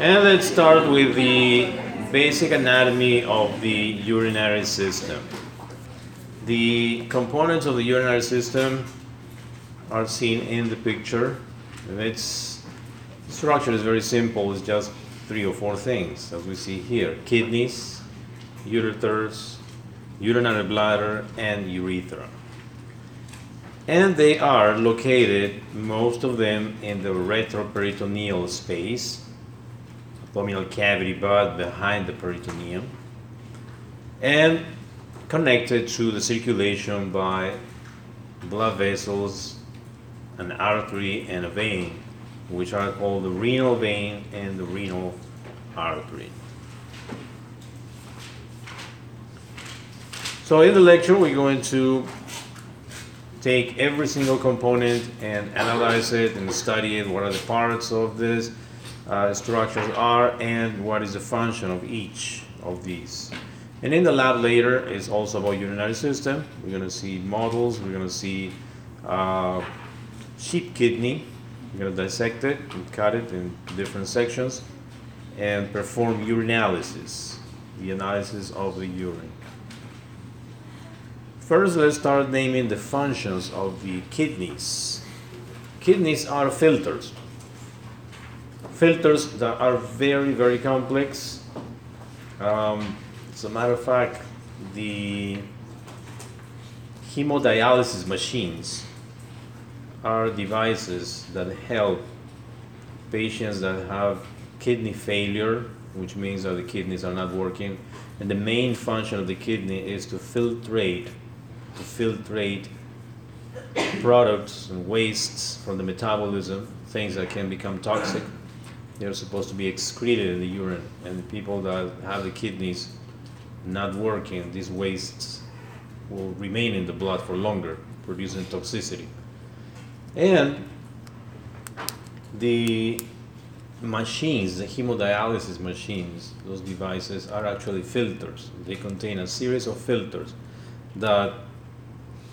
And let's start with the basic anatomy of the urinary system. The components of the urinary system are seen in the picture. And its structure is very simple, it's just three or four things, as we see here kidneys, ureters, urinary bladder, and urethra. And they are located, most of them, in the retroperitoneal space, abdominal cavity, but behind the peritoneum, and connected to the circulation by blood vessels, an artery, and a vein, which are called the renal vein and the renal artery. So in the lecture, we're going to take every single component and analyze it and study it. What are the parts of this uh, structures are and what is the function of each of these. And in the lab later is also about urinary system. We're going to see models. We're going to see uh, sheep kidney. We're going to dissect it and cut it in different sections and perform urinalysis, the analysis of the urine. First, let's start naming the functions of the kidneys. Kidneys are filters. Filters that are very, very complex. Um, as a matter of fact, the hemodialysis machines are devices that help patients that have kidney failure, which means that the kidneys are not working. And the main function of the kidney is to filtrate, to filtrate products and wastes from the metabolism, things that can become toxic. They're supposed to be excreted in the urine. And the people that have the kidneys not working, these wastes will remain in the blood for longer, producing toxicity. And the machines, the hemodialysis machines, those devices are actually filters. They contain a series of filters that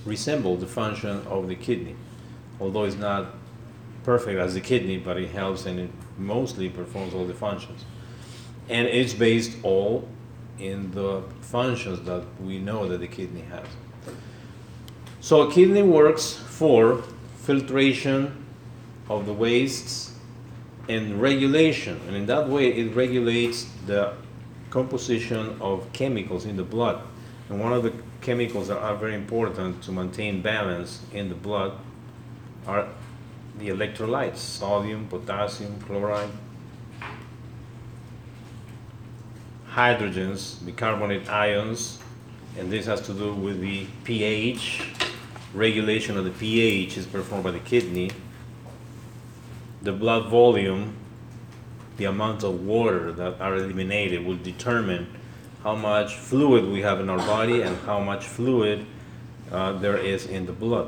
resemble the function of the kidney, although it's not perfect as the kidney, but it helps and it mostly performs all the functions. And it's based all in the functions that we know that the kidney has. So a kidney works for filtration of the wastes and regulation, and in that way it regulates the composition of chemicals in the blood. And one of the chemicals that are very important to maintain balance in the blood are the electrolytes sodium, potassium, chloride, hydrogens, bicarbonate ions, and this has to do with the pH. Regulation of the pH is performed by the kidney. The blood volume, the amount of water that are eliminated, will determine how much fluid we have in our body and how much fluid uh, there is in the blood.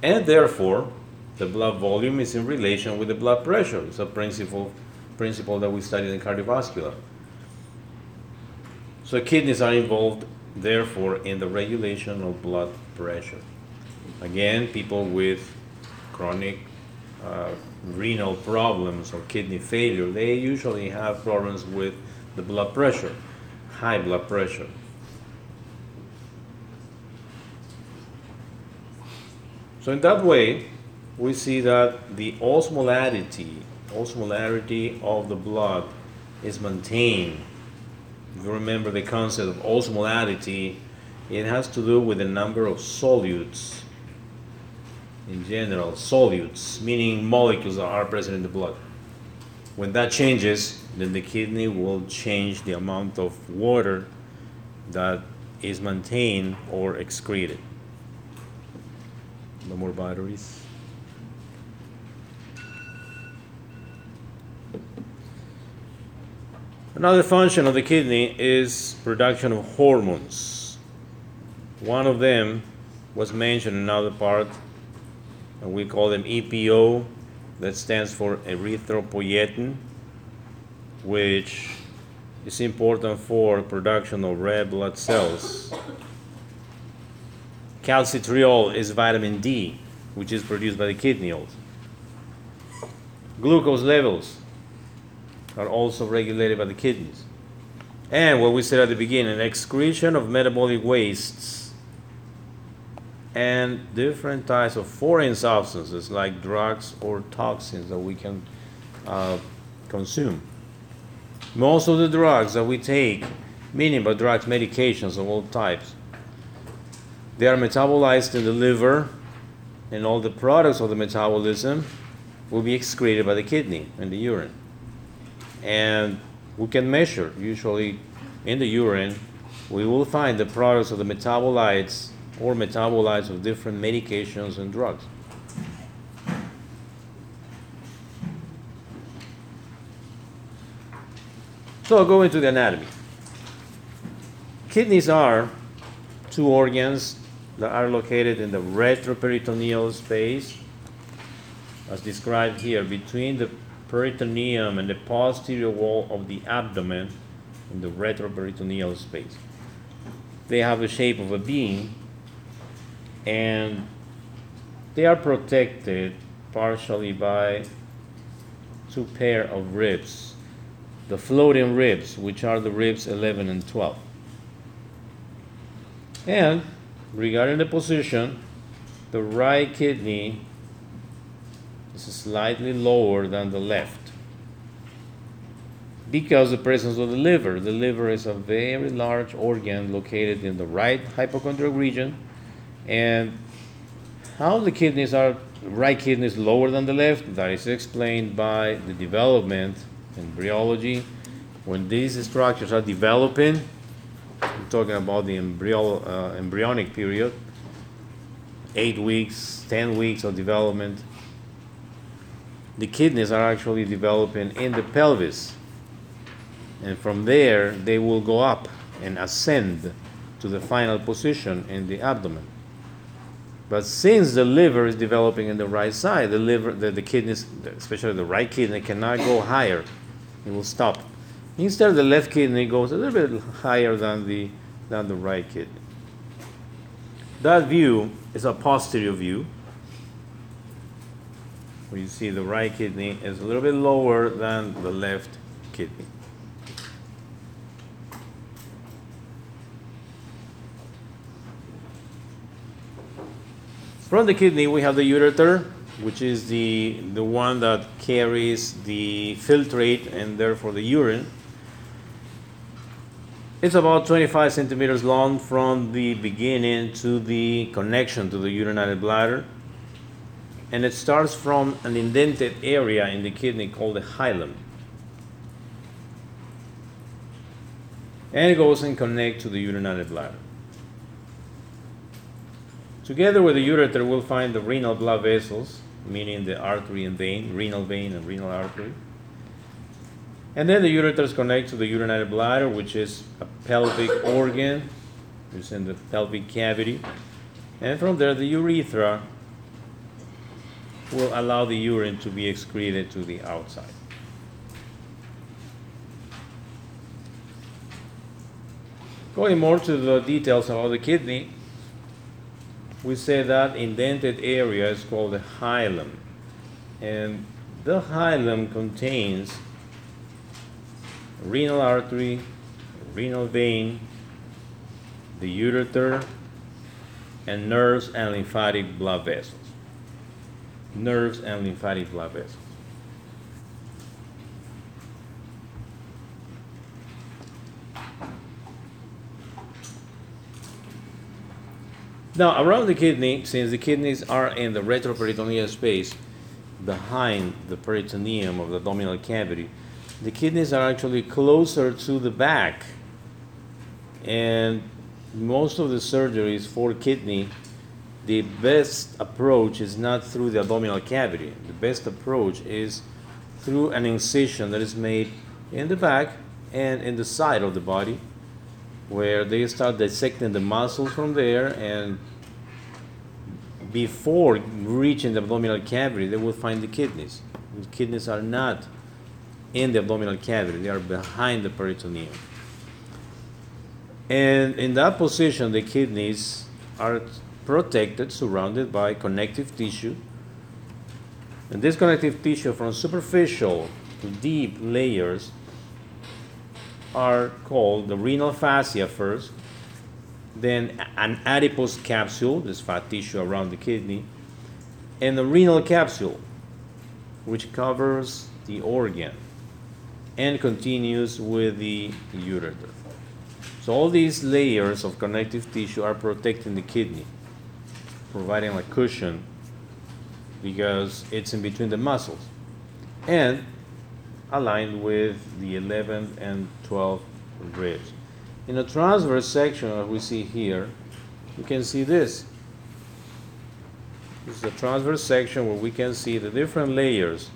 And therefore, the blood volume is in relation with the blood pressure. It's a principle, principle that we studied in cardiovascular. So kidneys are involved, therefore, in the regulation of blood pressure. Again, people with chronic uh, renal problems or kidney failure, they usually have problems with the blood pressure, high blood pressure. So in that way, we see that the osmolarity, osmolarity of the blood is maintained if you remember the concept of osmolarity, it has to do with the number of solutes in general, solutes, meaning molecules that are present in the blood. When that changes, then the kidney will change the amount of water that is maintained or excreted. No more batteries. Another function of the kidney is production of hormones. One of them was mentioned in another part, and we call them EPO, that stands for erythropoietin, which is important for production of red blood cells. Calcitriol is vitamin D, which is produced by the kidney also. Glucose levels are also regulated by the kidneys. And what we said at the beginning, excretion of metabolic wastes and different types of foreign substances like drugs or toxins that we can uh, consume. Most of the drugs that we take, meaning by drugs, medications of all types, they are metabolized in the liver, and all the products of the metabolism will be excreted by the kidney and the urine. And we can measure, usually in the urine, we will find the products of the metabolites or metabolites of different medications and drugs. So I'll go into the anatomy. Kidneys are two organs that are located in the retroperitoneal space, as described here, between the peritoneum and the posterior wall of the abdomen in the retroperitoneal space. They have the shape of a bean and they are protected partially by two pair of ribs the floating ribs which are the ribs 11 and 12 and regarding the position the right kidney is slightly lower than the left. Because the presence of the liver the liver is a very large organ located in the right hypochondrial region and how the kidneys are, right kidney is lower than the left, that is explained by the development in embryology. When these structures are developing, I'm talking about the embryo, uh, embryonic period, eight weeks, 10 weeks of development, the kidneys are actually developing in the pelvis. And from there, they will go up and ascend to the final position in the abdomen. But since the liver is developing in the right side, the liver, the, the kidneys, especially the right kidney, cannot go higher. It will stop. Instead, the left kidney goes a little bit higher than the, than the right kidney. That view is a posterior view. Where you see the right kidney is a little bit lower than the left kidney. From the kidney, we have the ureter, which is the, the one that carries the filtrate and therefore the urine. It's about 25 centimeters long from the beginning to the connection to the urinary bladder. And it starts from an indented area in the kidney called the hilum. And it goes and connects to the urinary bladder. Together with the ureter, we'll find the renal blood vessels, meaning the artery and vein, renal vein and renal artery. And then the ureters connect to the urinary bladder, which is a pelvic organ, which is in the pelvic cavity. And from there, the urethra will allow the urine to be excreted to the outside. Going more to the details about the kidney, we say that indented area is called the hilum. And the hilum contains renal artery, renal vein, the ureter, and nerves and lymphatic blood vessels. Nerves and lymphatic blood vessels. Now, around the kidney, since the kidneys are in the retroperitoneal space behind the peritoneum of the abdominal cavity, the kidneys are actually closer to the back. And most of the surgeries for kidney, the best approach is not through the abdominal cavity. The best approach is through an incision that is made in the back and in the side of the body where they start dissecting the muscles from there and before reaching the abdominal cavity they will find the kidneys. The kidneys are not in the abdominal cavity they are behind the peritoneum. And in that position the kidneys are protected surrounded by connective tissue. And this connective tissue from superficial to deep layers are called the renal fascia first, then an adipose capsule, this fat tissue around the kidney, and the renal capsule, which covers the organ and continues with the ureter. So all these layers of connective tissue are protecting the kidney, providing a cushion because it's in between the muscles and aligned with the 11th and 12th ribs. In the transverse section that we see here, you can see this. This is a transverse section where we can see the different layers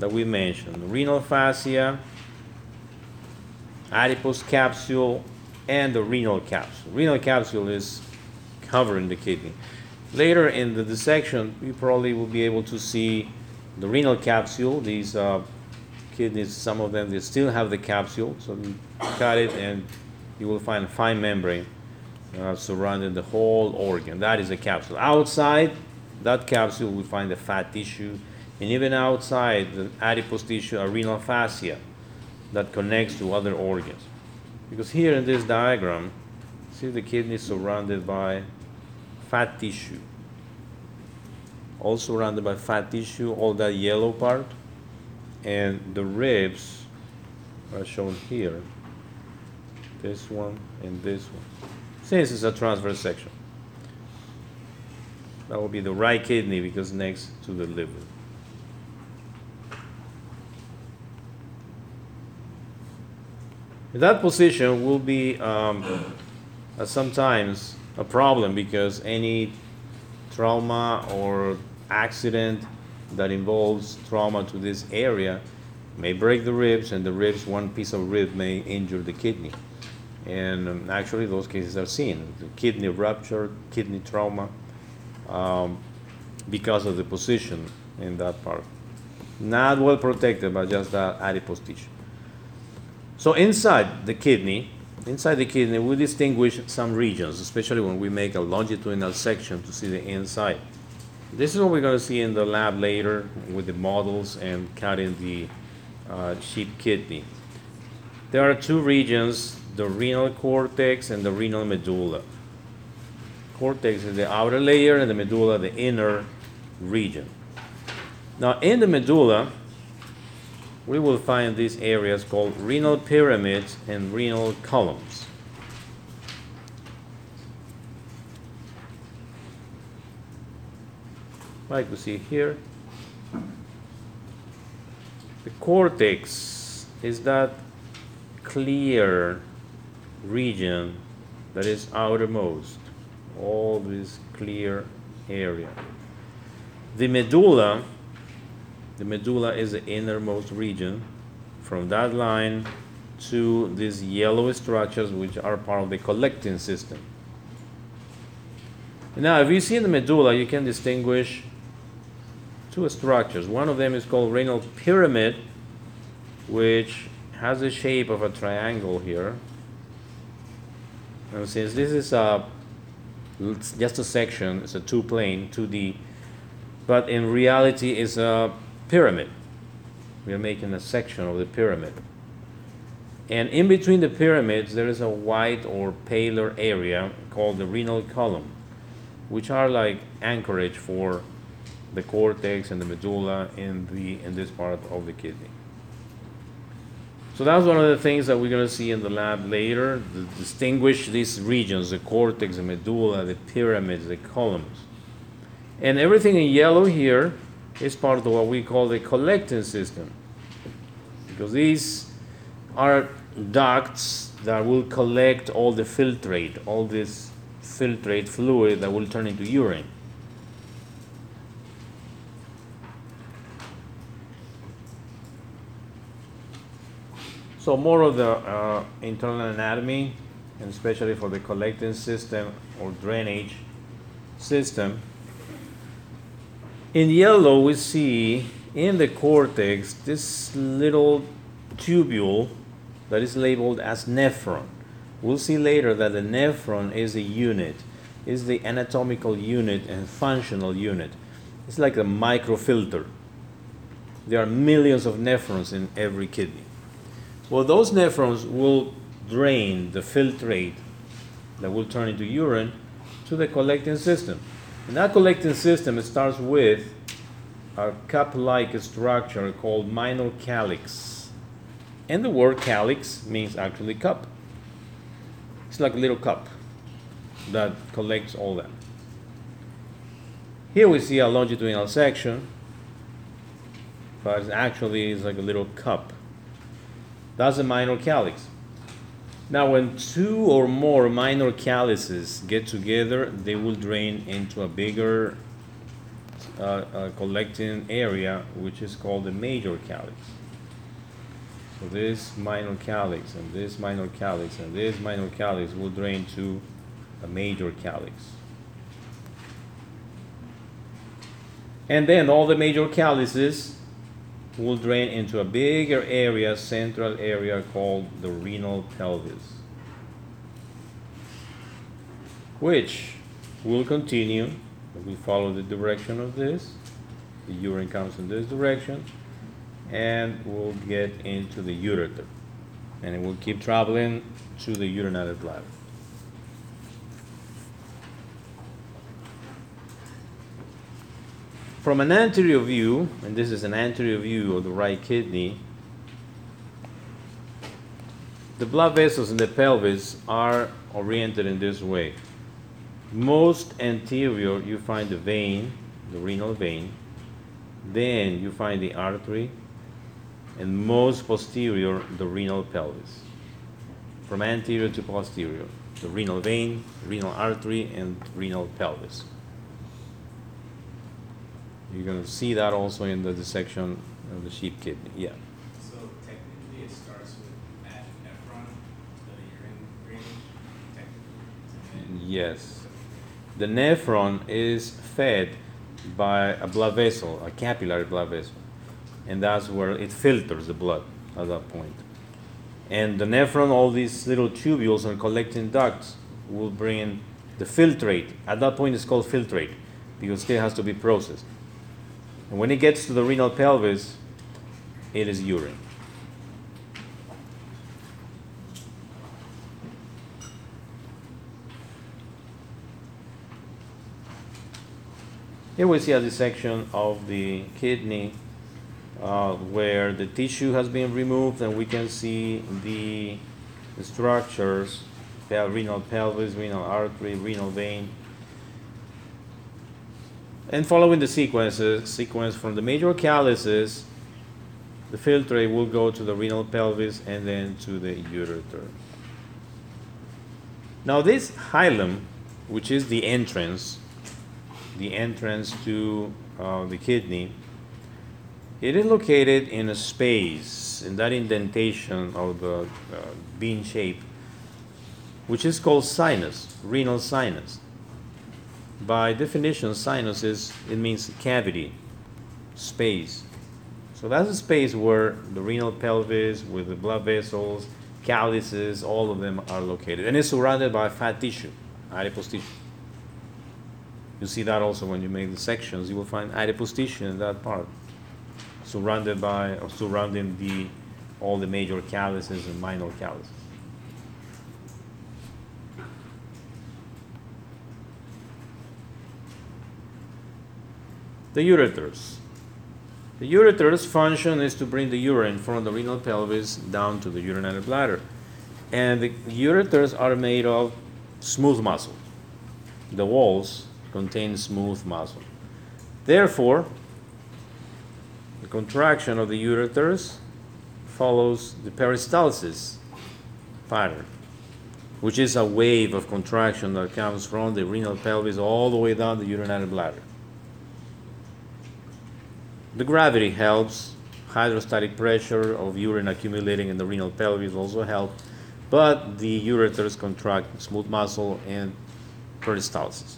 that we mentioned. The renal fascia, adipose capsule, and the renal capsule. Renal capsule is covering the kidney. Later in the dissection, you probably will be able to see the renal capsule. These uh, kidneys, some of them, they still have the capsule. So you cut it and you will find a fine membrane uh, surrounding the whole organ. That is a capsule. Outside that capsule, we find the fat tissue. And even outside the adipose tissue, a renal fascia that connects to other organs. Because here in this diagram, see the kidney surrounded by fat tissue. All surrounded by fat tissue, all that yellow part, and the ribs are shown here. This one and this one. Since it's a transverse section. That will be the right kidney because next to the liver. That position will be um, sometimes a problem because any trauma or accident that involves trauma to this area may break the ribs, and the ribs, one piece of rib may injure the kidney. And um, actually, those cases are seen the kidney rupture, kidney trauma, um, because of the position in that part. Not well protected by just that adipose tissue. So, inside the kidney, Inside the kidney, we distinguish some regions, especially when we make a longitudinal section to see the inside. This is what we're going to see in the lab later with the models and cutting the uh, sheep kidney. There are two regions, the renal cortex and the renal medulla. Cortex is the outer layer and the medulla the inner region. Now in the medulla, we will find these areas called renal pyramids and renal columns. Like we see here, the cortex is that clear region that is outermost, all this clear area. The medulla the medulla is the innermost region. From that line to these yellow structures, which are part of the collecting system. Now, if you see the medulla, you can distinguish two structures. One of them is called renal pyramid, which has the shape of a triangle here. And since this is a just a section, it's a two plane, 2D, but in reality it's a pyramid. We are making a section of the pyramid. And in between the pyramids, there is a white or paler area called the renal column, which are like anchorage for the cortex and the medulla in, the, in this part of the kidney. So that's one of the things that we're going to see in the lab later. To distinguish these regions, the cortex, the medulla, the pyramids, the columns. And everything in yellow here is part of what we call the collecting system. Because these are ducts that will collect all the filtrate, all this filtrate fluid that will turn into urine. So more of the uh, internal anatomy, and especially for the collecting system or drainage system. In yellow, we see in the cortex this little tubule that is labeled as nephron. We'll see later that the nephron is a unit, is the anatomical unit and functional unit. It's like a microfilter there are millions of nephrons in every kidney. Well, those nephrons will drain the filtrate that will turn into urine to the collecting system. And that collecting system starts with a cup-like structure called minor calyx. And the word calyx means actually cup. It's like a little cup that collects all that. Here we see a longitudinal section, but actually it's like a little cup. That's a minor calyx. Now, when two or more minor calyces get together, they will drain into a bigger uh, uh, collecting area, which is called the major calyx. So this minor calyx and this minor calyx and this minor calyx will drain to a major calyx. And then all the major calyces will drain into a bigger area, central area called the renal pelvis, which will continue. We follow the direction of this. The urine comes in this direction, and we'll get into the ureter, and it will keep traveling to the urinary bladder. From an anterior view, and this is an anterior view of the right kidney, the blood vessels in the pelvis are oriented in this way. Most anterior, you find the vein, the renal vein, then you find the artery, and most posterior, the renal pelvis. From anterior to posterior, the renal vein, renal artery, and renal pelvis. You're going to see that also in the dissection of the sheep kidney. Yeah. So technically, it starts with at nephron, the urine technically. Yes. The nephron is fed by a blood vessel, a capillary blood vessel. And that's where it filters the blood at that point. And the nephron, all these little tubules and collecting ducts will bring in the filtrate. At that point, it's called filtrate because it has to be processed. And when it gets to the renal pelvis, it is urine. Here we see a dissection of the kidney uh, where the tissue has been removed and we can see the, the structures, renal pelvis, renal artery, renal vein. And following the sequences, sequence from the major calyces, the filtrate will go to the renal pelvis and then to the ureter. Now this hilum, which is the entrance, the entrance to uh, the kidney, it is located in a space, in that indentation of the uh, bean shape, which is called sinus, renal sinus. By definition, sinus is, it means cavity, space. So that's a space where the renal pelvis with the blood vessels, calyces, all of them are located. And it's surrounded by fat tissue, adipose tissue. You see that also when you make the sections, you will find adipose tissue in that part, surrounded by, or surrounding the, all the major calyces and minor calyces. The ureters. The ureter's function is to bring the urine from the renal pelvis down to the urinary bladder. And the ureters are made of smooth muscle. The walls contain smooth muscle. Therefore, the contraction of the ureters follows the peristalsis pattern, which is a wave of contraction that comes from the renal pelvis all the way down the urinary bladder. The gravity helps. Hydrostatic pressure of urine accumulating in the renal pelvis also help, but the ureters contract smooth muscle and peristalsis.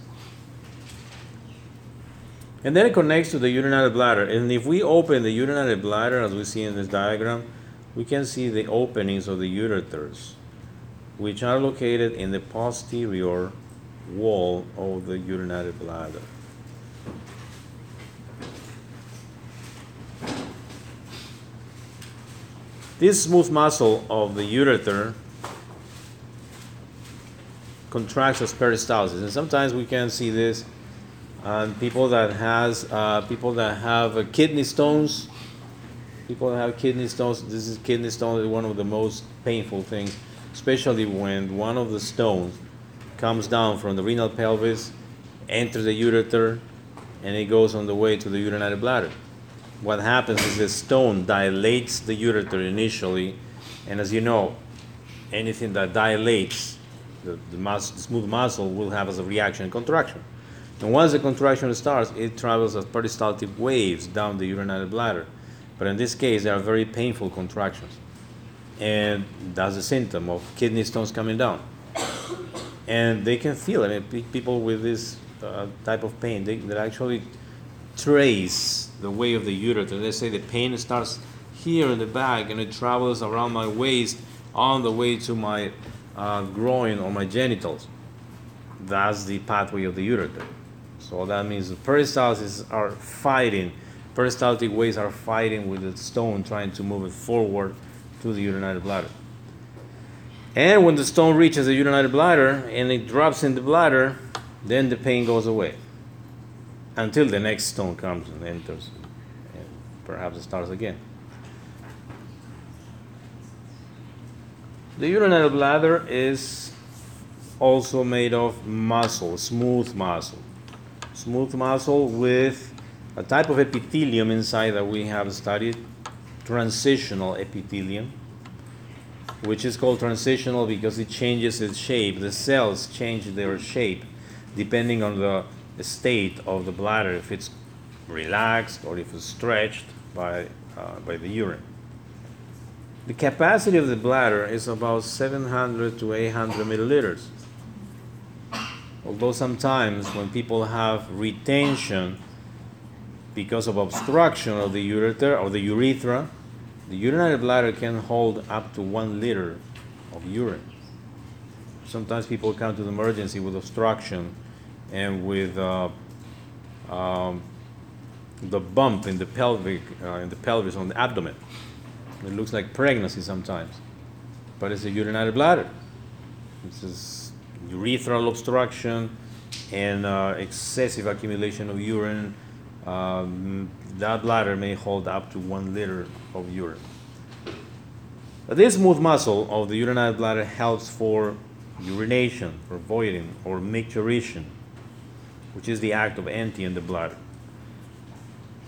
And then it connects to the urinary bladder. And if we open the urinary bladder, as we see in this diagram, we can see the openings of the ureters, which are located in the posterior wall of the urinary bladder. This smooth muscle of the ureter contracts as peristalsis, and sometimes we can see this on people that has uh, people that have uh, kidney stones. People that have kidney stones. This is kidney stone is one of the most painful things, especially when one of the stones comes down from the renal pelvis, enters the ureter, and it goes on the way to the urinary bladder. What happens is the stone dilates the ureter initially, and as you know, anything that dilates the, the, mus- the smooth muscle will have as a reaction a contraction. And once the contraction starts, it travels as peristaltic waves down the urinary bladder. But in this case, they are very painful contractions. And that's a symptom of kidney stones coming down. And they can feel. I mean, pe- people with this uh, type of pain, they, they actually trace the way of the ureter. They say the pain starts here in the back and it travels around my waist on the way to my uh, groin or my genitals. That's the pathway of the ureter. So that means the peristalses are fighting, peristaltic waves are fighting with the stone, trying to move it forward to the urinary bladder. And when the stone reaches the urinary bladder and it drops in the bladder, then the pain goes away until the next stone comes and enters and perhaps it starts again. The urinary bladder is also made of muscle, smooth muscle. Smooth muscle with a type of epithelium inside that we have studied, transitional epithelium, which is called transitional because it changes its shape. The cells change their shape depending on the state of the bladder, if it's relaxed or if it's stretched by, uh, by the urine. The capacity of the bladder is about 700 to 800 milliliters. Although sometimes when people have retention because of obstruction of the ureter or the urethra, the urinary bladder can hold up to one liter of urine. Sometimes people come to the emergency with obstruction and with uh, um, the bump in the pelvic, uh, in the pelvis on the abdomen. It looks like pregnancy sometimes, but it's a urinary bladder. This is urethral obstruction and uh, excessive accumulation of urine. Um, that bladder may hold up to one liter of urine. This smooth muscle of the urinary bladder helps for urination, for voiding, or micturition, which is the act of emptying the bladder.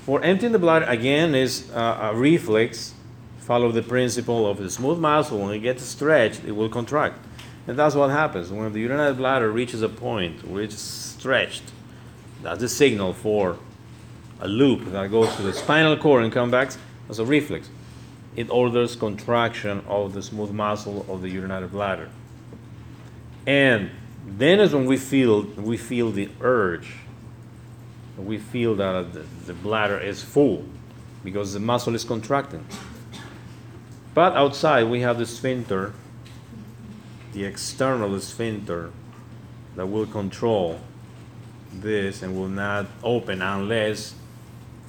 For emptying the bladder, again, is uh, a reflex. Follow the principle of the smooth muscle. When it gets stretched, it will contract. And that's what happens. When the urinary bladder reaches a point where it's stretched, that's the signal for a loop that goes to the spinal cord and comes back as a reflex. It orders contraction of the smooth muscle of the urinary bladder. And then is when we feel we feel the urge. We feel that the, the bladder is full because the muscle is contracting. But outside we have the sphincter, the external sphincter that will control this and will not open unless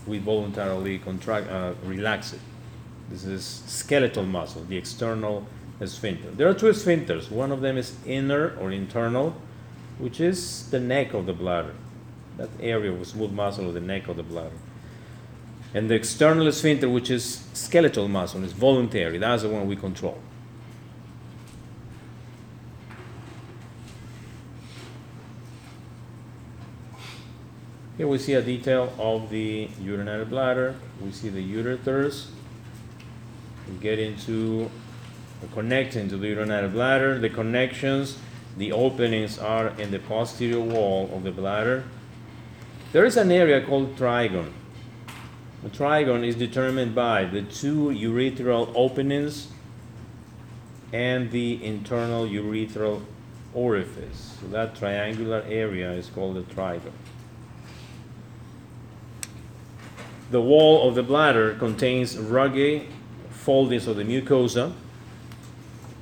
we voluntarily contract, uh, relax it. This is skeletal muscle, the external sphincter. There are two sphincters. One of them is inner or internal, which is the neck of the bladder, that area of smooth muscle of the neck of the bladder. And the external sphincter, which is skeletal muscle, is voluntary. That's the one we control. Here we see a detail of the urinary bladder. We see the ureters. We get into connecting to the urinary bladder. The connections, the openings are in the posterior wall of the bladder. There is an area called trigone. The trigone is determined by the two urethral openings and the internal urethral orifice. So that triangular area is called the trigone. The wall of the bladder contains rugged foldings of the mucosa,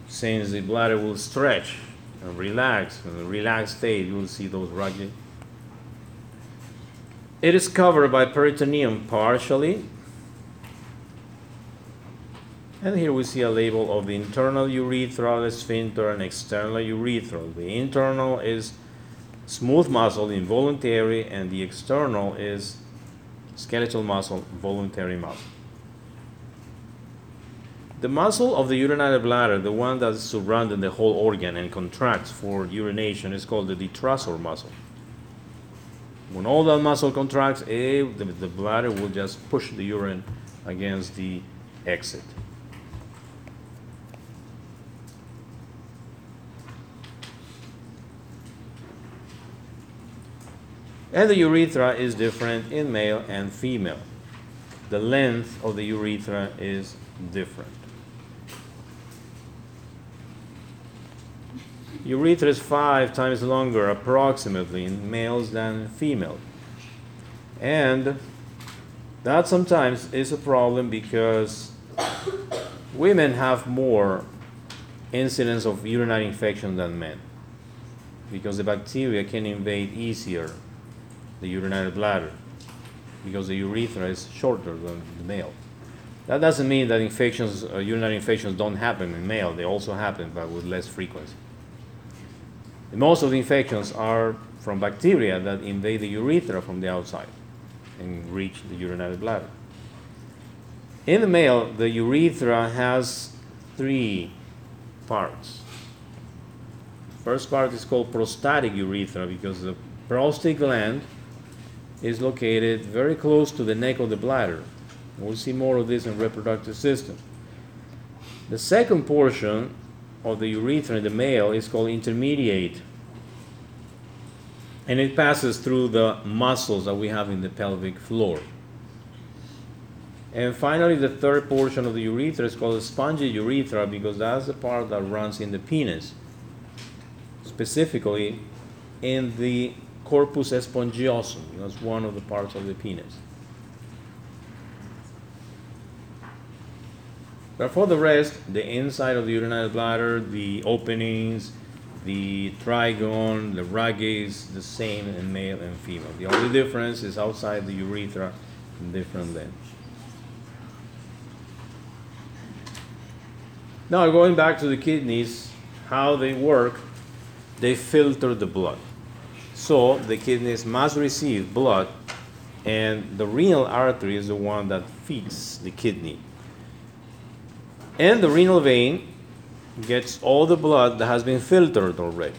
since the bladder will stretch and relax. In a relaxed state, you will see those rugged. It is covered by peritoneum partially, And here we see a label of the internal urethral sphincter and external urethral. The internal is smooth muscle, involuntary, and the external is skeletal muscle, voluntary muscle. The muscle of the urinary bladder, the one that surrounds the whole organ and contracts for urination, is called the detrusor muscle. When all that muscle contracts, eh, the, the bladder will just push the urine against the exit. And the urethra is different in male and female. The length of the urethra is different. Urethra is five times longer approximately in males than females. And that sometimes is a problem because women have more incidence of urinary infection than men because the bacteria can invade easier the urinary bladder because the urethra is shorter than the male. That doesn't mean that infections, uh, urinary infections don't happen in male. They also happen, but with less frequency. Most of the infections are from bacteria that invade the urethra from the outside and reach the urinary bladder. In the male, the urethra has three parts. First part is called prostatic urethra because the prostate gland is located very close to the neck of the bladder. We'll see more of this in reproductive system. The second portion of the urethra in the male is called intermediate. And it passes through the muscles that we have in the pelvic floor. And finally, the third portion of the urethra is called the spongy urethra because that's the part that runs in the penis, specifically in the corpus spongiosum. That's one of the parts of the penis. But for the rest, the inside of the urinary bladder, the openings, the trigone, the rugae is the same in male and female. The only difference is outside the urethra different lengths. Now, going back to the kidneys, how they work, they filter the blood. So the kidneys must receive blood, and the renal artery is the one that feeds the kidney. And the renal vein gets all the blood that has been filtered already.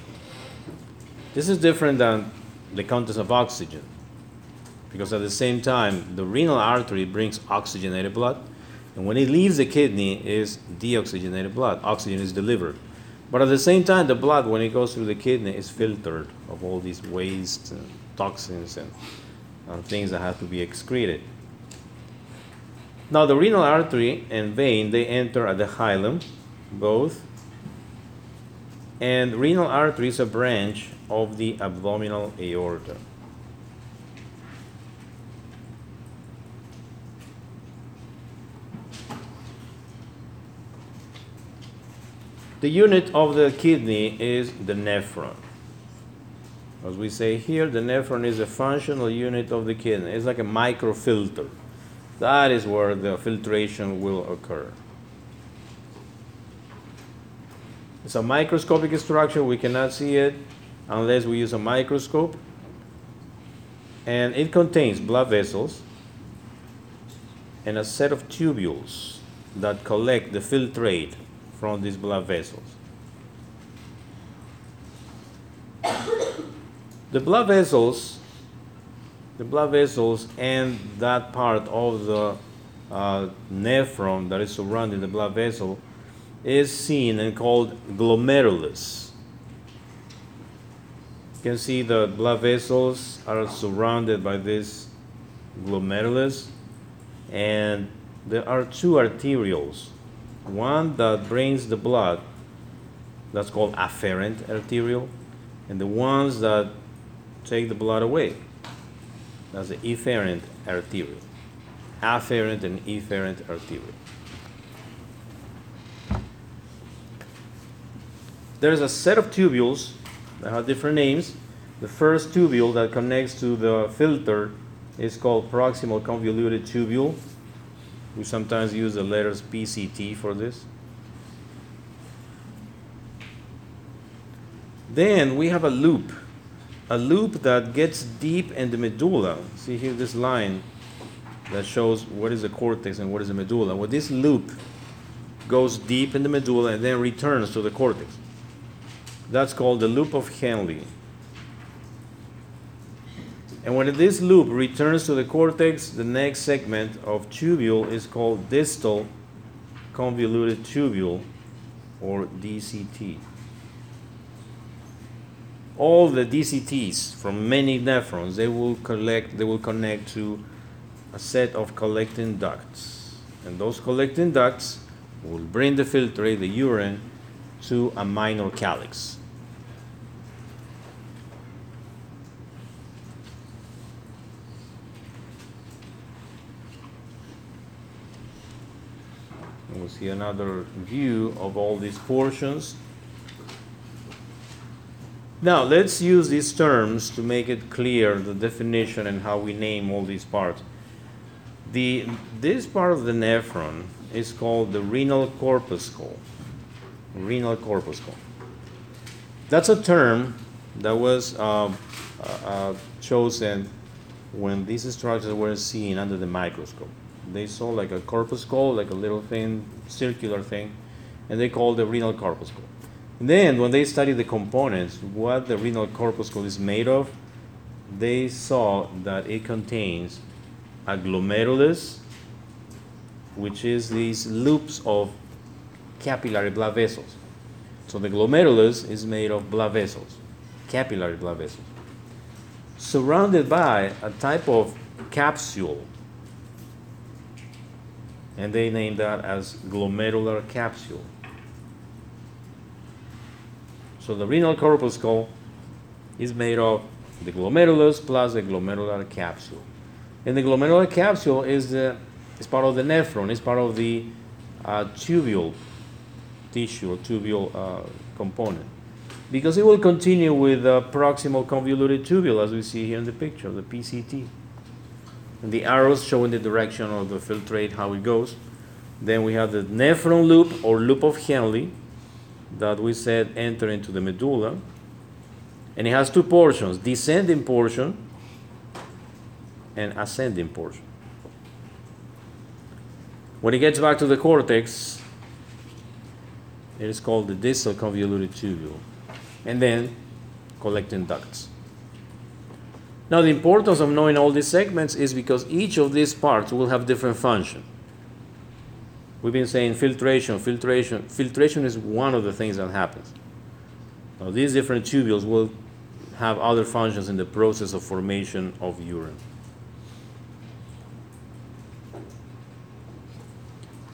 This is different than the contents of oxygen, because at the same time, the renal artery brings oxygenated blood, and when it leaves the kidney, is deoxygenated blood. Oxygen is delivered. But at the same time, the blood, when it goes through the kidney, is filtered of all these waste and toxins and, and things that have to be excreted. Now, the renal artery and vein, they enter at the hilum, both. And renal artery is a branch of the abdominal aorta. The unit of the kidney is the nephron. As we say here, the nephron is a functional unit of the kidney. It's like a microfilter. That is where the filtration will occur. It's a microscopic structure. We cannot see it unless we use a microscope. And it contains blood vessels and a set of tubules that collect the filtrate from these blood vessels. the blood vessels, the blood vessels, and that part of the uh, nephron that is surrounding the blood vessel is seen and called glomerulus. You can see the blood vessels are surrounded by this glomerulus, and there are two arterioles one that brings the blood, that's called afferent arteriole, and the ones that take the blood away, that's the efferent arteriole. Afferent and efferent arteriole. There's a set of tubules that have different names. The first tubule that connects to the filter is called proximal convoluted tubule. We sometimes use the letters PCT for this. Then we have a loop, a loop that gets deep in the medulla. See here this line that shows what is the cortex and what is the medulla. Well, this loop goes deep in the medulla and then returns to the cortex. That's called the loop of Henle. And when this loop returns to the cortex, the next segment of tubule is called distal convoluted tubule or DCT. All the DCTs from many nephrons, they will collect, they will connect to a set of collecting ducts. And those collecting ducts will bring the filtrate, the urine, to a minor calyx. We'll see another view of all these portions. Now, let's use these terms to make it clear the definition and how we name all these parts. The, this part of the nephron is called the renal corpuscle. Renal corpuscle. That's a term that was uh, uh, uh, chosen when these structures were seen under the microscope. They saw like a corpuscle, like a little thin circular thing, and they called the renal corpuscle. Then, when they studied the components, what the renal corpuscle is made of, they saw that it contains a glomerulus, which is these loops of capillary blood vessels. So the glomerulus is made of blood vessels, capillary blood vessels, surrounded by a type of capsule. And they named that as glomerular capsule. So the renal corpuscle is made of the glomerulus plus the glomerular capsule. And the glomerular capsule is, is part of the nephron, is part of the uh, tubule tissue or tubule uh, component. Because it will continue with the proximal convoluted tubule, as we see here in the picture, the PCT. And the arrows showing the direction of the filtrate, how it goes. Then we have the nephron loop or loop of Henle that we said enter into the medulla. And it has two portions descending portion and ascending portion. When it gets back to the cortex, it is called the distal convoluted tubule. And then collecting ducts. Now, the importance of knowing all these segments is because each of these parts will have different function. We've been saying filtration, filtration. Filtration is one of the things that happens. Now, these different tubules will have other functions in the process of formation of urine.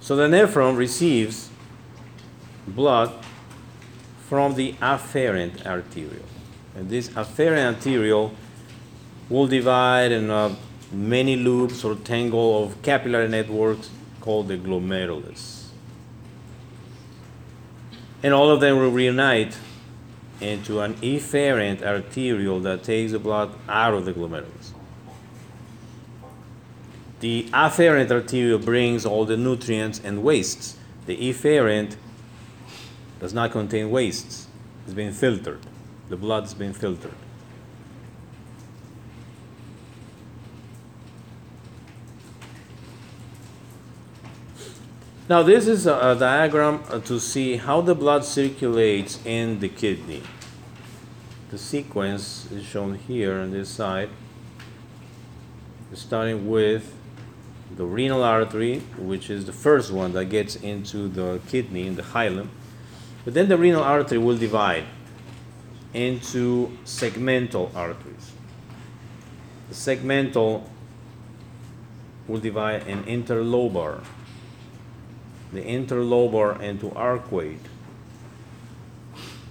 So the nephron receives blood from the afferent arteriole. And this afferent arteriole will divide in uh, many loops or tangle of capillary networks called the glomerulus. And all of them will reunite into an efferent arteriole that takes the blood out of the glomerulus. The afferent arteriole brings all the nutrients and wastes. The efferent does not contain wastes. It's been filtered. The blood's been filtered. Now, this is a, a diagram uh, to see how the blood circulates in the kidney. The sequence is shown here on this side, starting with the renal artery, which is the first one that gets into the kidney in the hilum. But then the renal artery will divide into segmental arteries. The segmental will divide in interlobar the interlobar into arcuate,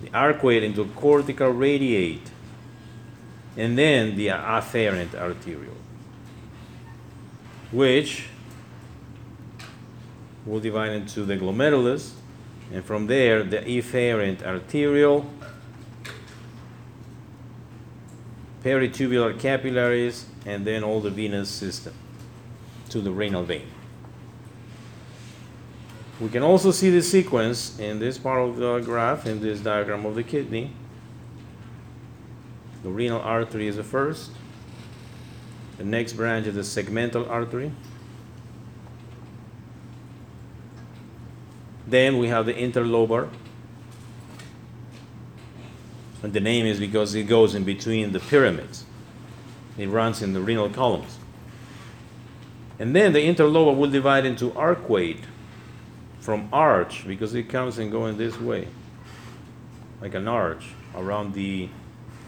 the arcuate into cortical radiate, and then the afferent arteriole, which will divide into the glomerulus, and from there the efferent arteriole, peritubular capillaries, and then all the venous system to the renal vein. We can also see the sequence in this part of the graph, in this diagram of the kidney. The renal artery is the first. The next branch is the segmental artery. Then we have the interlobar. And the name is because it goes in between the pyramids. It runs in the renal columns. And then the interlobar will divide into arcuate from arch because it comes and going this way, like an arch around the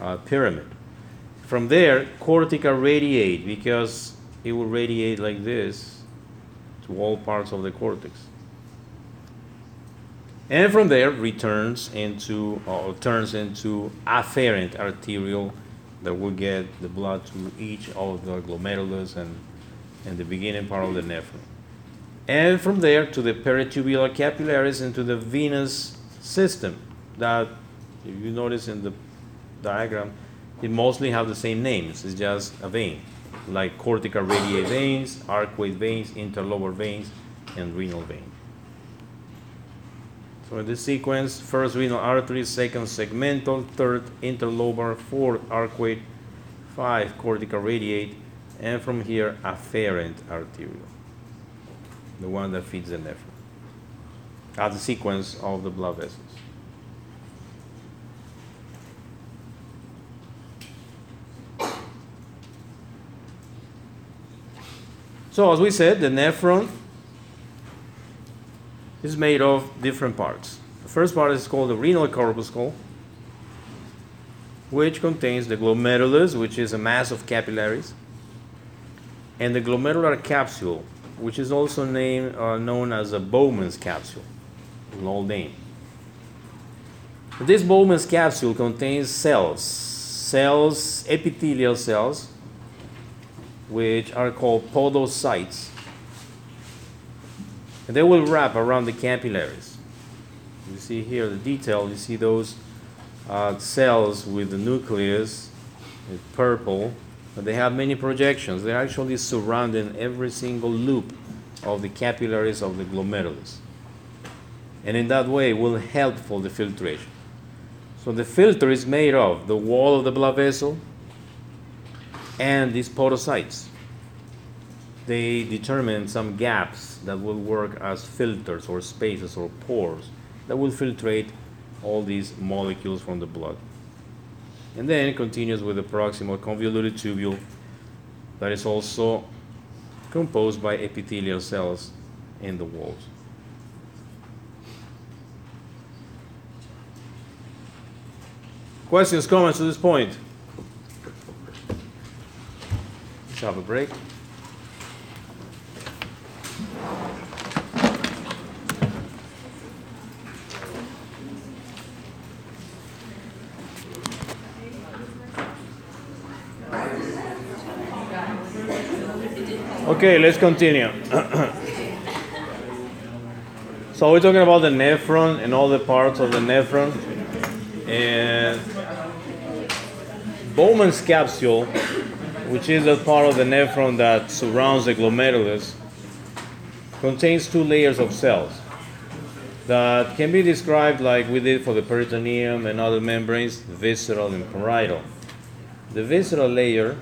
uh, pyramid. From there, cortical radiate because it will radiate like this to all parts of the cortex. And from there, returns into or turns into afferent arteriole that will get the blood to each of the glomerulus and, and the beginning part of the nephron. And from there to the peritubular capillaries into the venous system that, if you notice in the diagram, it mostly have the same names. It's just a vein, like cortical radiate veins, arcuate veins, interlobar veins, and renal veins. So in this sequence, first renal artery, second segmental, third interlobar, fourth arcuate, five cortical radiate, and from here afferent arteriole, the one that feeds the nephron. That's the sequence of the blood vessels. So as we said, the nephron is made of different parts. The first part is called the renal corpuscle, which contains the glomerulus, which is a mass of capillaries, and the glomerular capsule, which is also named, uh, known as a Bowman's capsule, an old name. This Bowman's capsule contains cells, cells, epithelial cells, which are called podocytes and they will wrap around the capillaries. You see here the detail, you see those uh, cells with the nucleus, purple, they have many projections. They're actually surrounding every single loop of the capillaries of the glomerulus. And in that way will help for the filtration. So the filter is made of the wall of the blood vessel and these podocytes they determine some gaps that will work as filters or spaces or pores that will filtrate all these molecules from the blood. And then it continues with the proximal convoluted tubule that is also composed by epithelial cells in the walls. Questions, comments to this point? Let's have a break. Okay, let's continue. so we're talking about the nephron and all the parts of the nephron. And Bowman's capsule, which is a part of the nephron that surrounds the glomerulus, contains two layers of cells that can be described like we did for the peritoneum and other membranes, visceral and parietal. The visceral layer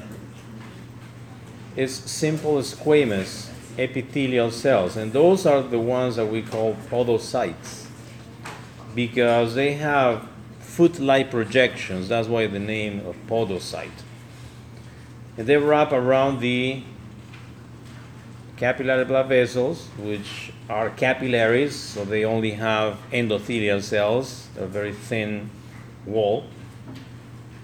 is simple squamous epithelial cells, and those are the ones that we call podocytes because they have foot-like projections. That's why the name of podocyte. And they wrap around the capillary blood vessels, which are capillaries, so they only have endothelial cells, a very thin wall,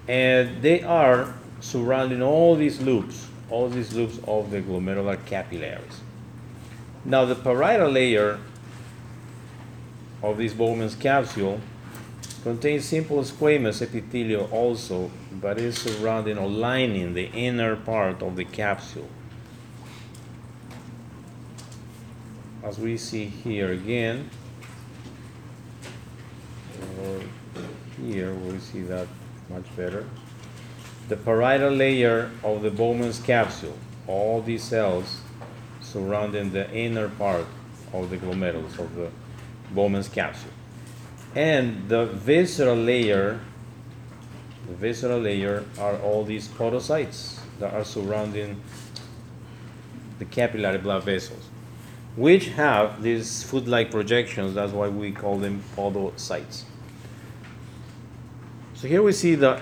and they are surrounding all these loops all these loops of the glomerular capillaries. Now the parietal layer of this Bowman's capsule contains simple squamous epithelium also, but is surrounding or lining the inner part of the capsule. As we see here again, or here we see that much better the parietal layer of the Bowman's capsule, all these cells surrounding the inner part of the glomerulus, of the Bowman's capsule. And the visceral layer, the visceral layer are all these podocytes that are surrounding the capillary blood vessels, which have these foot-like projections. That's why we call them podocytes. So here we see the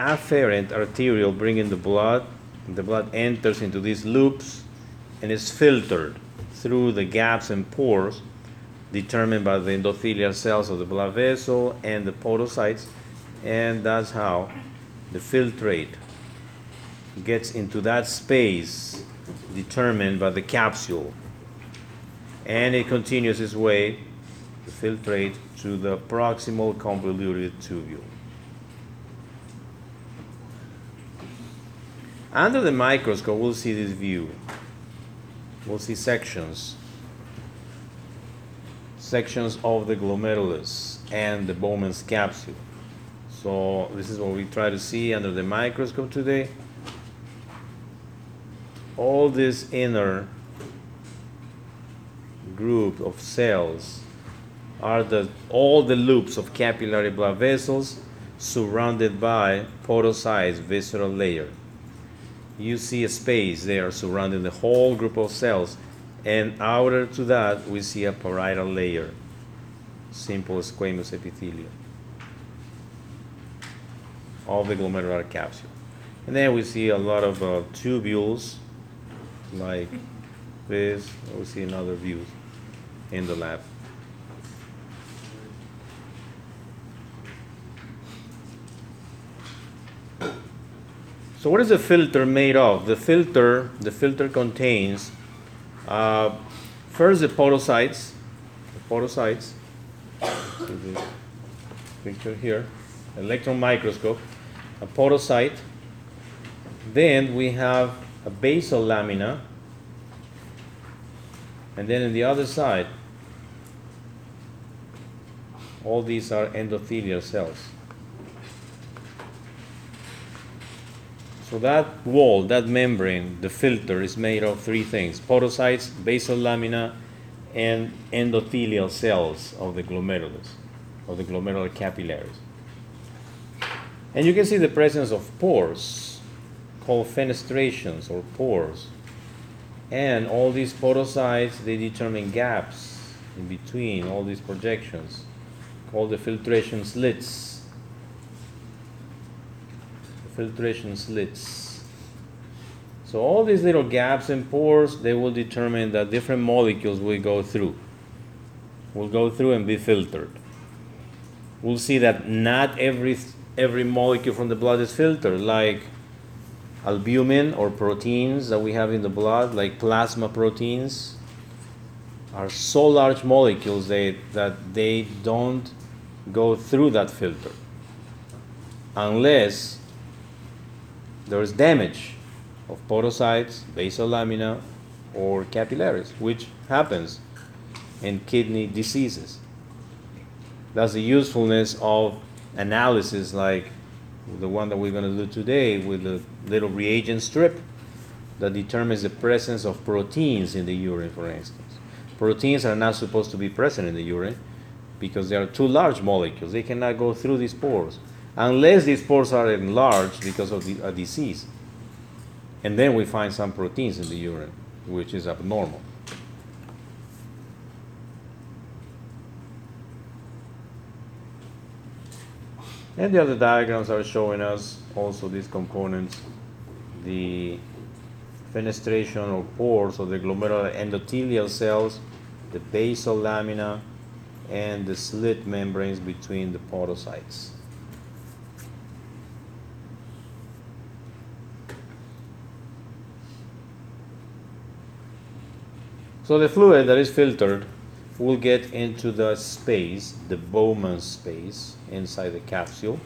afferent arteriole bringing the blood. The blood enters into these loops and is filtered through the gaps and pores determined by the endothelial cells of the blood vessel and the podocytes, and that's how the filtrate gets into that space determined by the capsule. And it continues its way, the filtrate, to the proximal convoluted tubule. Under the microscope, we'll see this view. We'll see sections. Sections of the glomerulus and the Bowman's capsule. So, this is what we try to see under the microscope today. All this inner group of cells are the all the loops of capillary blood vessels surrounded by podocytes visceral layer you see a space there surrounding the whole group of cells and outer to that we see a parietal layer. Simple squamous epithelium. Of the glomerular capsule. And then we see a lot of uh, tubules like this we see in other views in the lab So what is a filter made of? The filter, the filter contains uh, first the podocytes, the podocytes. Picture here, electron microscope, a podocyte. Then we have a basal lamina, and then on the other side, all these are endothelial cells. So that wall, that membrane, the filter is made of three things: podocytes, basal lamina, and endothelial cells of the glomerulus, of the glomerular capillaries. And you can see the presence of pores, called fenestrations or pores. And all these podocytes, they determine gaps in between all these projections, called the filtration slits filtration slits. So all these little gaps and pores, they will determine that different molecules will go through. Will go through and be filtered. We'll see that not every every molecule from the blood is filtered, like albumin or proteins that we have in the blood, like plasma proteins, are so large molecules they, that they don't go through that filter unless there is damage of podocytes, basal lamina, or capillaries, which happens in kidney diseases. That's the usefulness of analysis like the one that we're going to do today with the little reagent strip that determines the presence of proteins in the urine, for instance. Proteins are not supposed to be present in the urine because they are too large molecules. They cannot go through these pores unless these pores are enlarged because of the, a disease. And then we find some proteins in the urine, which is abnormal. And the other diagrams are showing us also these components, the fenestration or pores of the glomerular endothelial cells, the basal lamina, and the slit membranes between the podocytes. So the fluid that is filtered will get into the space, the Bowman space, inside the capsule.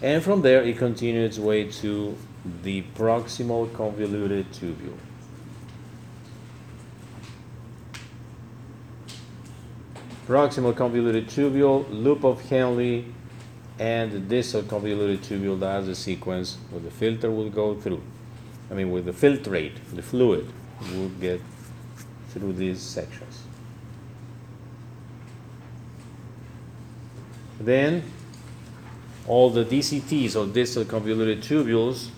And from there, it continues its way to the proximal convoluted tubule. Proximal convoluted tubule, loop of Henle, and the distal convoluted tubule, that's the sequence where the filter will go through. I mean, with the filtrate, the fluid will get through these sections. Then all the DCTs or distal convoluted tubules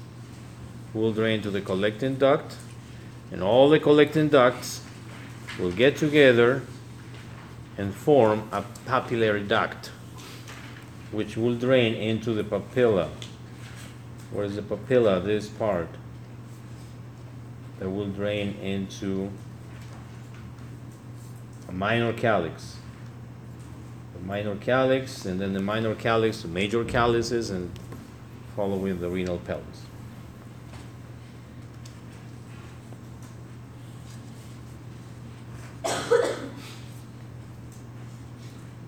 will drain to the collecting duct, and all the collecting ducts will get together and form a papillary duct, which will drain into the papilla. Where is the papilla? This part that will drain into a minor calyx. The minor calyx, and then the minor calyx to major calyces, and following the renal pelvis.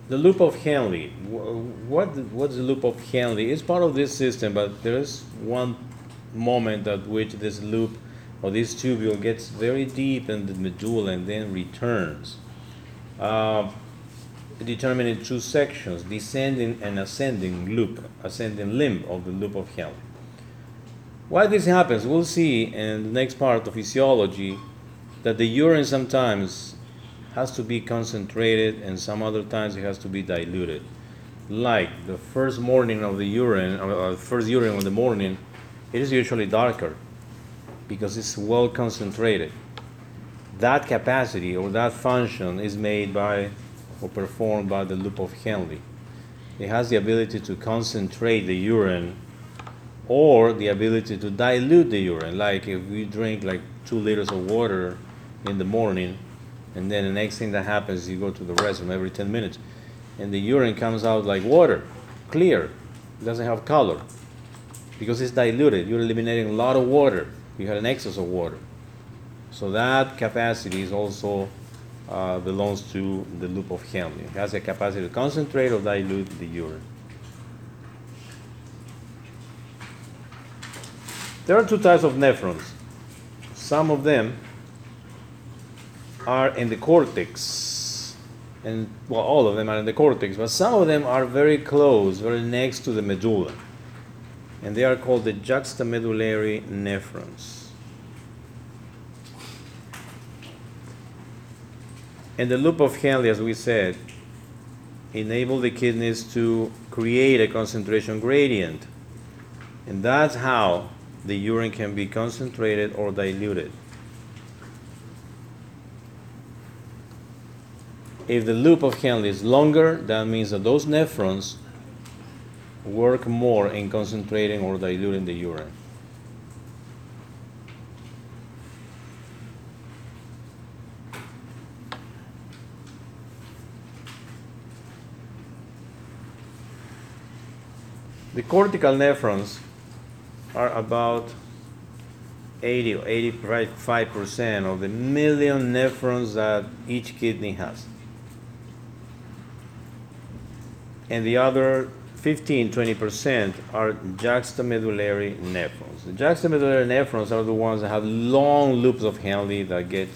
The loop of Henle. What what's the loop of Henle? It's part of this system, but there is one moment at which this loop or this tubule gets very deep in the medulla and then returns. Uh, determined in two sections, descending and ascending loop, ascending limb of the loop of Henle. Why this happens, we'll see in the next part of physiology that the urine sometimes has to be concentrated and some other times it has to be diluted. Like the first morning of the urine, or or first urine of the morning, it is usually darker because it's well concentrated. That capacity or that function is made by or performed by the loop of Henle. It has the ability to concentrate the urine or the ability to dilute the urine. Like if we drink like two liters of water in the morning, and then the next thing that happens, you go to the restroom every 10 minutes, and the urine comes out like water, clear, it doesn't have color because it's diluted. You're eliminating a lot of water. You had an excess of water. So that capacity is also uh, belongs to the loop of Henle. It has a capacity to concentrate or dilute the urine. There are two types of nephrons. Some of them are in the cortex, and well, all of them are in the cortex, but some of them are very close, very next to the medulla, and they are called the juxtamedullary nephrons. And the loop of Henle, as we said, enable the kidneys to create a concentration gradient, and that's how the urine can be concentrated or diluted. If the loop of Henle is longer, that means that those nephrons work more in concentrating or diluting the urine. The cortical nephrons are about 80 or 85% of the million nephrons that each kidney has. And the other 15 20% are juxtamedullary nephrons. The juxtamedullary nephrons are the ones that have long loops of Henle that get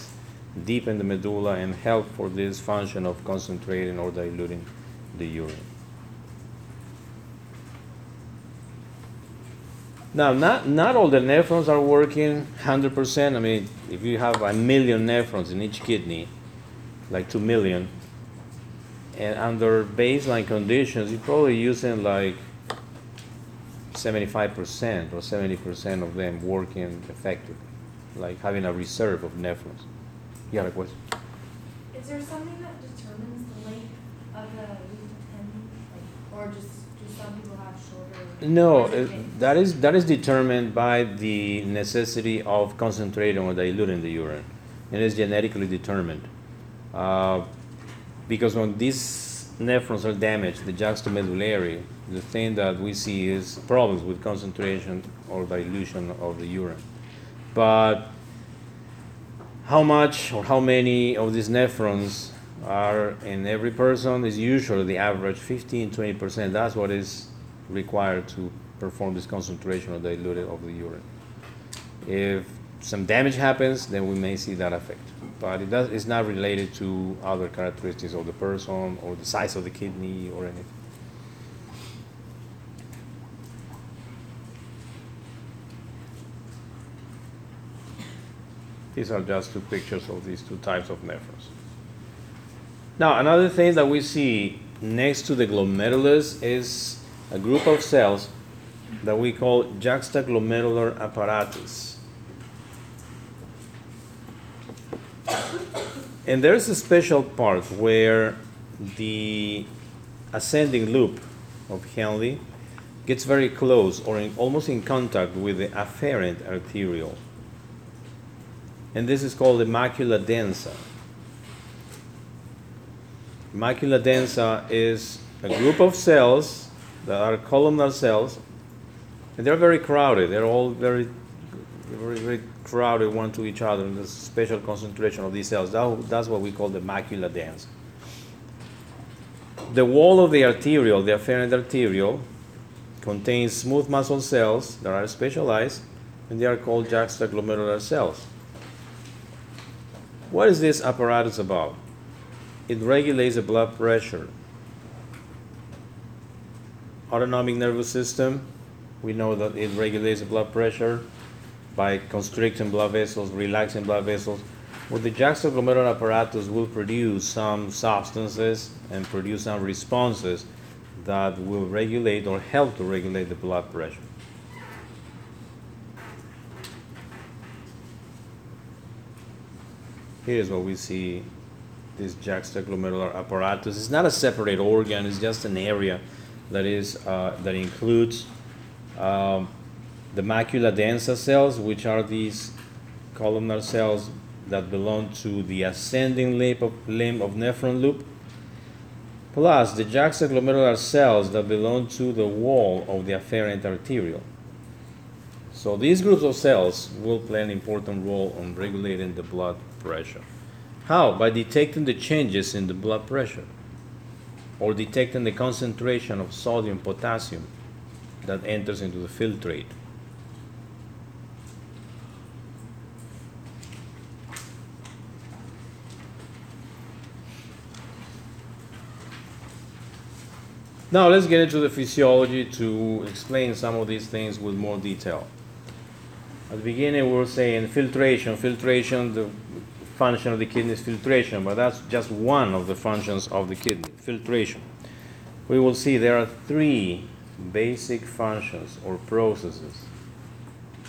deep in the medulla and help for this function of concentrating or diluting the urine. Now, not, not all the nephrons are working 100%. I mean, if you have a million nephrons in each kidney, like 2 million, and under baseline conditions, you're probably using like 75% or 70% of them working effectively, like having a reserve of nephrons. You a question? Is there something that determines the length of the Henle? Like, or just, do some people have? No, uh, that is that is determined by the necessity of concentrating or diluting the urine. It is genetically determined. Uh, because when these nephrons are damaged, the juxtamedullary, the thing that we see is problems with concentration or dilution of the urine. But how much or how many of these nephrons are in every person is usually the average 15 20%. That's what is required to perform this concentration or diluted of the urine. If some damage happens, then we may see that effect. But it does, it's not related to other characteristics of the person or the size of the kidney or anything. These are just two pictures of these two types of nephrons. Now, another thing that we see next to the glomerulus is a group of cells that we call juxtaglomerular apparatus. And there's a special part where the ascending loop of Henle gets very close or in, almost in contact with the afferent arteriole. And this is called the macula densa. Macula densa is a group of cells that are columnar cells, and they're very crowded. They're all very, very, very crowded one to each other, there's a special concentration of these cells. That, that's what we call the macula densa. The wall of the arteriole, the afferent arteriole, contains smooth muscle cells that are specialized, and they are called juxtaglomerular cells. What is this apparatus about? It regulates the blood pressure. Autonomic nervous system, we know that it regulates blood pressure by constricting blood vessels, relaxing blood vessels. Well, the juxtaglomerular apparatus will produce some substances and produce some responses that will regulate or help to regulate the blood pressure. Here is what we see this juxtaglomerular apparatus. It's not a separate organ, it's just an area that is uh, that includes um, the macula densa cells, which are these columnar cells that belong to the ascending limb of, limb of nephron loop, plus the juxtaglomerular cells that belong to the wall of the afferent arteriole. So these groups of cells will play an important role on regulating the blood pressure. How? By detecting the changes in the blood pressure or detecting the concentration of sodium potassium that enters into the filtrate. Now let's get into the physiology to explain some of these things with more detail. At the beginning, we were saying filtration. Filtration, the function of the kidney is filtration, but that's just one of the functions of the kidney, filtration. We will see there are three basic functions or processes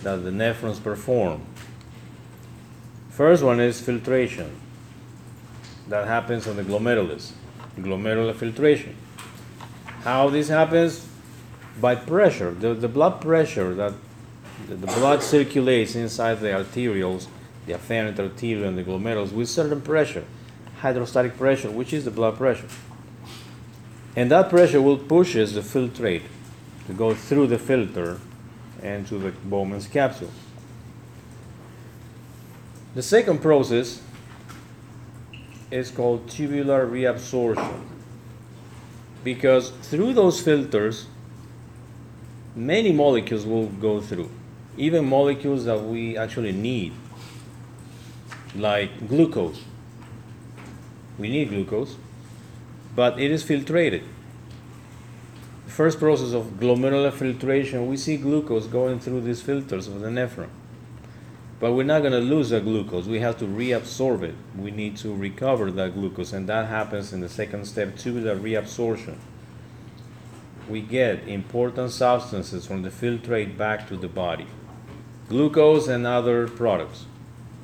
that the nephrons perform. First one is filtration. That happens on the glomerulus, glomerular filtration. How this happens? By pressure. The, the blood pressure that the, the blood circulates inside the arterioles, the afferent arteriole and the glomerulus with certain pressure, hydrostatic pressure, which is the blood pressure. And that pressure will pushes the filtrate to go through the filter and to the Bowman's capsule. The second process is called tubular reabsorption because through those filters many molecules will go through even molecules that we actually need like glucose. We need glucose but it is filtrated. The first process of glomerular filtration we see glucose going through these filters of the nephron. But we're not going to lose that glucose. We have to reabsorb it. We need to recover that glucose and that happens in the second step tubular reabsorption. We get important substances from the filtrate back to the body. Glucose and other products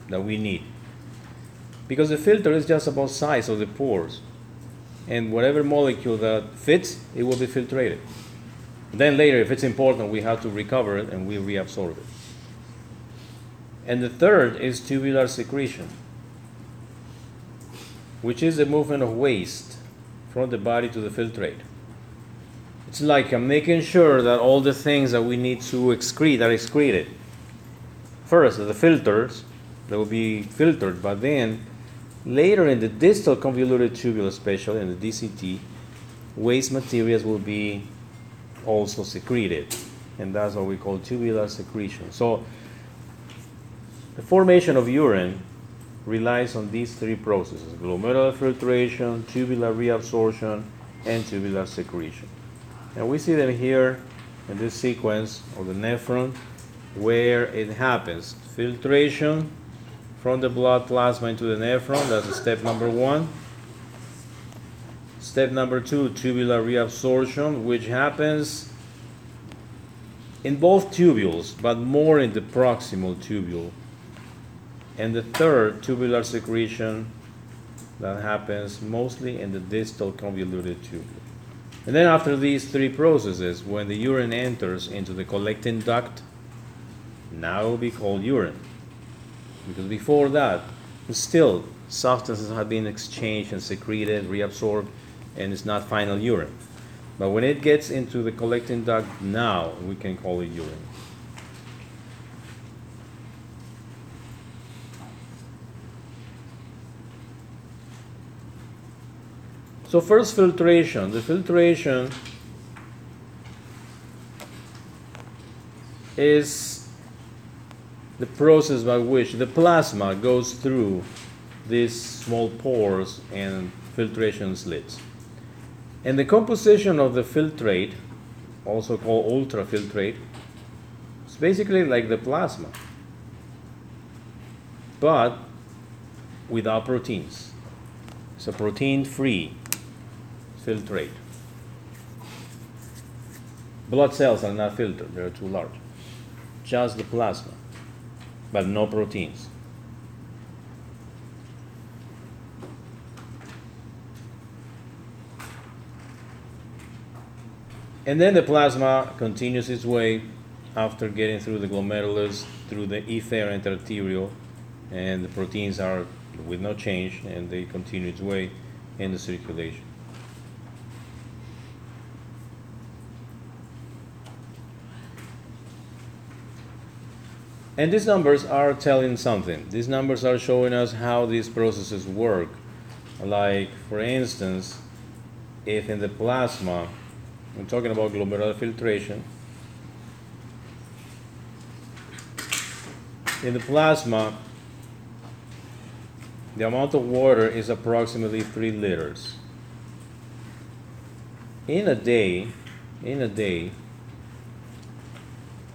that we need because the filter is just about size of the pores and whatever molecule that fits it will be filtrated then later if it's important we have to recover it and we reabsorb it and the third is tubular secretion, which is the movement of waste from the body to the filtrate. It's like I'm making sure that all the things that we need to excrete are excreted. First, the filters that will be filtered, but then later in the distal convoluted tubule, especially in the DCT, waste materials will be also secreted, and that's what we call tubular secretion. So the formation of urine relies on these three processes glomerular filtration, tubular reabsorption, and tubular secretion. And we see them here in this sequence of the nephron where it happens filtration, from the blood plasma into the nephron. That's step number one. Step number two, tubular reabsorption, which happens in both tubules, but more in the proximal tubule. And the third, tubular secretion, that happens mostly in the distal convoluted tubule. And then after these three processes, when the urine enters into the collecting duct, now will be called urine. Because before that, still substances have been exchanged and secreted, reabsorbed, and it's not final urine. But when it gets into the collecting duct, now we can call it urine. So first filtration. The filtration is the process by which the plasma goes through these small pores and filtration slits. And the composition of the filtrate, also called ultrafiltrate, is basically like the plasma, but without proteins. It's a protein free filtrate. Blood cells are not filtered, they're too large. Just the plasma, but no proteins. And then the plasma continues its way after getting through the glomerulus, through the efferent arteriole, and the proteins are with no change and they continue its way in the circulation. And these numbers are telling something. These numbers are showing us how these processes work. Like, for instance, if in the plasma, I'm talking about glomerular filtration, in the plasma, the amount of water is approximately 3 liters. In a day, in a day,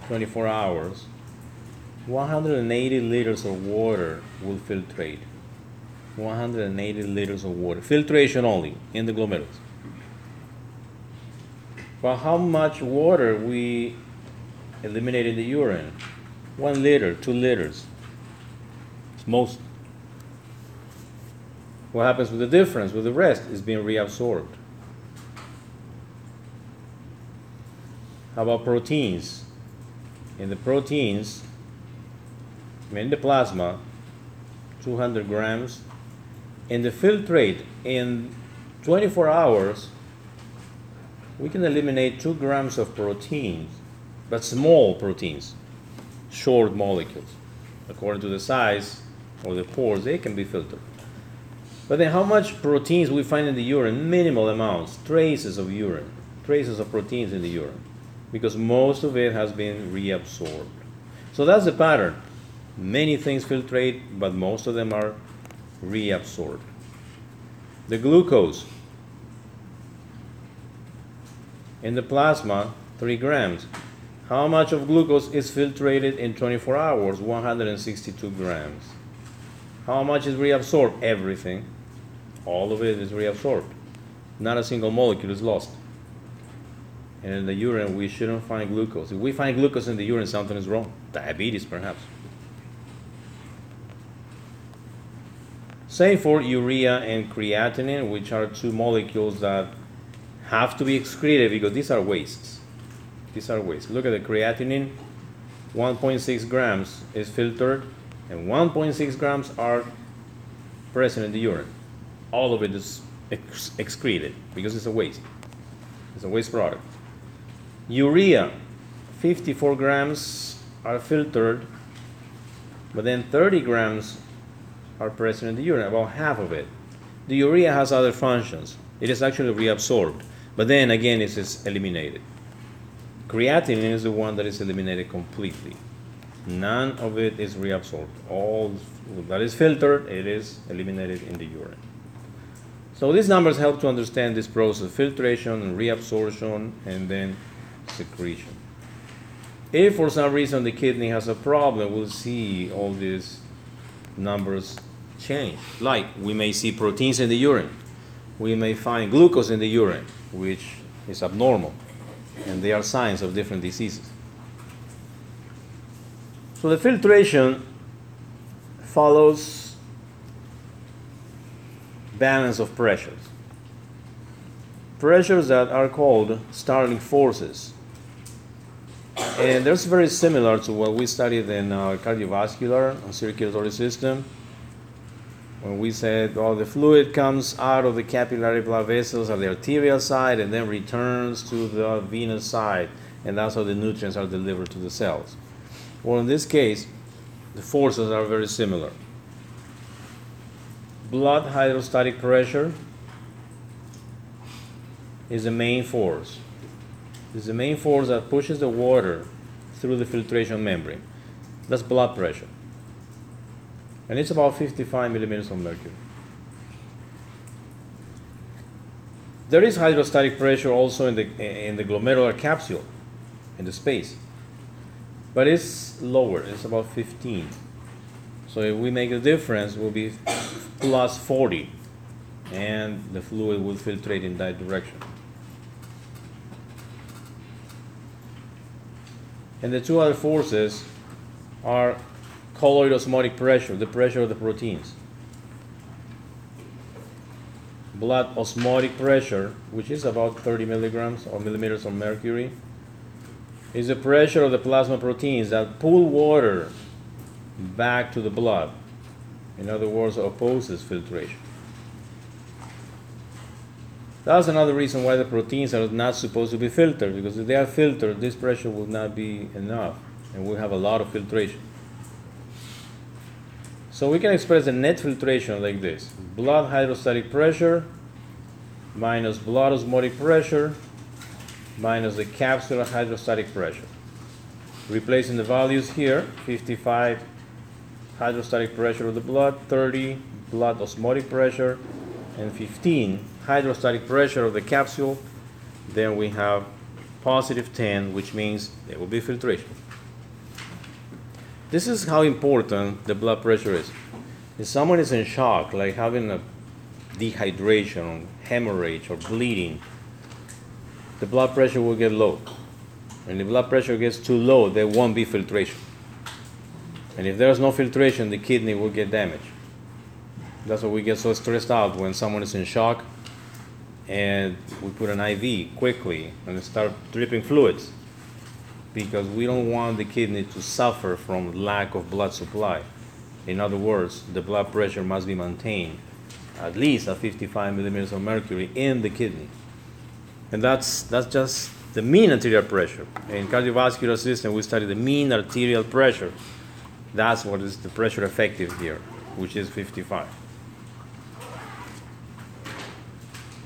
24 hours, 180 liters of water will filtrate. 180 liters of water. Filtration only in the glomerulus. But how much water we eliminate in the urine? One liter, two liters. Most. What happens with the difference, with the rest, is being reabsorbed. How about proteins? In the proteins, in the plasma, 200 grams. In the filtrate, in 24 hours, we can eliminate 2 grams of proteins, but small proteins, short molecules. According to the size of the pores, they can be filtered. But then, how much proteins we find in the urine? Minimal amounts, traces of urine, traces of proteins in the urine, because most of it has been reabsorbed. So that's the pattern. Many things filtrate, but most of them are reabsorbed. The glucose in the plasma, 3 grams. How much of glucose is filtrated in 24 hours? 162 grams. How much is reabsorbed? Everything. All of it is reabsorbed. Not a single molecule is lost. And in the urine, we shouldn't find glucose. If we find glucose in the urine, something is wrong. Diabetes, perhaps. Same for urea and creatinine, which are two molecules that have to be excreted because these are wastes. These are wastes. Look at the creatinine, 1.6 grams is filtered, and 1.6 grams are present in the urine. All of it is ex- excreted because it's a waste. It's a waste product. Urea, 54 grams are filtered, but then 30 grams are present in the urine, about half of it. The urea has other functions. It is actually reabsorbed, but then again, it is eliminated. Creatinine is the one that is eliminated completely. None of it is reabsorbed. All that is filtered, it is eliminated in the urine. So these numbers help to understand this process filtration and reabsorption and then secretion. If for some reason the kidney has a problem, we'll see all these numbers change. Like we may see proteins in the urine, we may find glucose in the urine, which is abnormal, and they are signs of different diseases. So the filtration follows balance of pressures. Pressures that are called Starling forces. And that's very similar to what we studied in uh, cardiovascular circulatory system. When we said, well, the fluid comes out of the capillary blood vessels at the arterial side and then returns to the venous side, and that's how the nutrients are delivered to the cells. Well, in this case, the forces are very similar. Blood hydrostatic pressure is the main force. It's the main force that pushes the water through the filtration membrane. That's blood pressure. And it's about 55 millimeters of mercury. There is hydrostatic pressure also in the, in the glomerular capsule, in the space. But it's lower, it's about 15. So if we make a difference, will be plus 40, and the fluid will filtrate in that direction. And the two other forces are colloid osmotic pressure, the pressure of the proteins. Blood osmotic pressure, which is about 30 milligrams or millimeters of mercury, is the pressure of the plasma proteins that pull water back to the blood. In other words, opposes filtration. That's another reason why the proteins are not supposed to be filtered, because if they are filtered, this pressure will not be enough, and we'll have a lot of filtration. So we can express the net filtration like this blood hydrostatic pressure minus blood osmotic pressure minus the capsular hydrostatic pressure. Replacing the values here 55 hydrostatic pressure of the blood, 30 blood osmotic pressure, and 15 hydrostatic pressure of the capsule. Then we have positive 10, which means there will be filtration. This is how important the blood pressure is. If someone is in shock, like having a dehydration, hemorrhage, or bleeding, the blood pressure will get low. When the blood pressure gets too low, there won't be filtration. And if there's no filtration, the kidney will get damaged. That's why we get so stressed out when someone is in shock and we put an IV quickly and start dripping fluids because we don't want the kidney to suffer from lack of blood supply. In other words, the blood pressure must be maintained at least at 55 millimeters of mercury in the kidney. And that's, that's just the mean arterial pressure. In cardiovascular system, we study the mean arterial pressure. That's what is the pressure effective here, which is 55.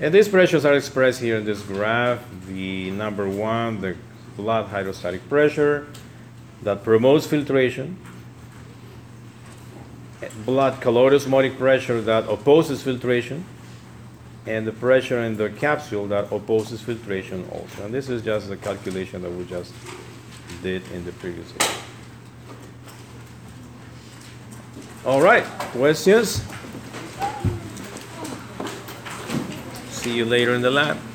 And these pressures are expressed here in this graph. The number one, the blood hydrostatic pressure that promotes filtration. Blood colloid osmotic pressure that opposes filtration. And the pressure in the capsule that opposes filtration also. And this is just the calculation that we just did in the previous slide. All right, questions? See you later in the lab.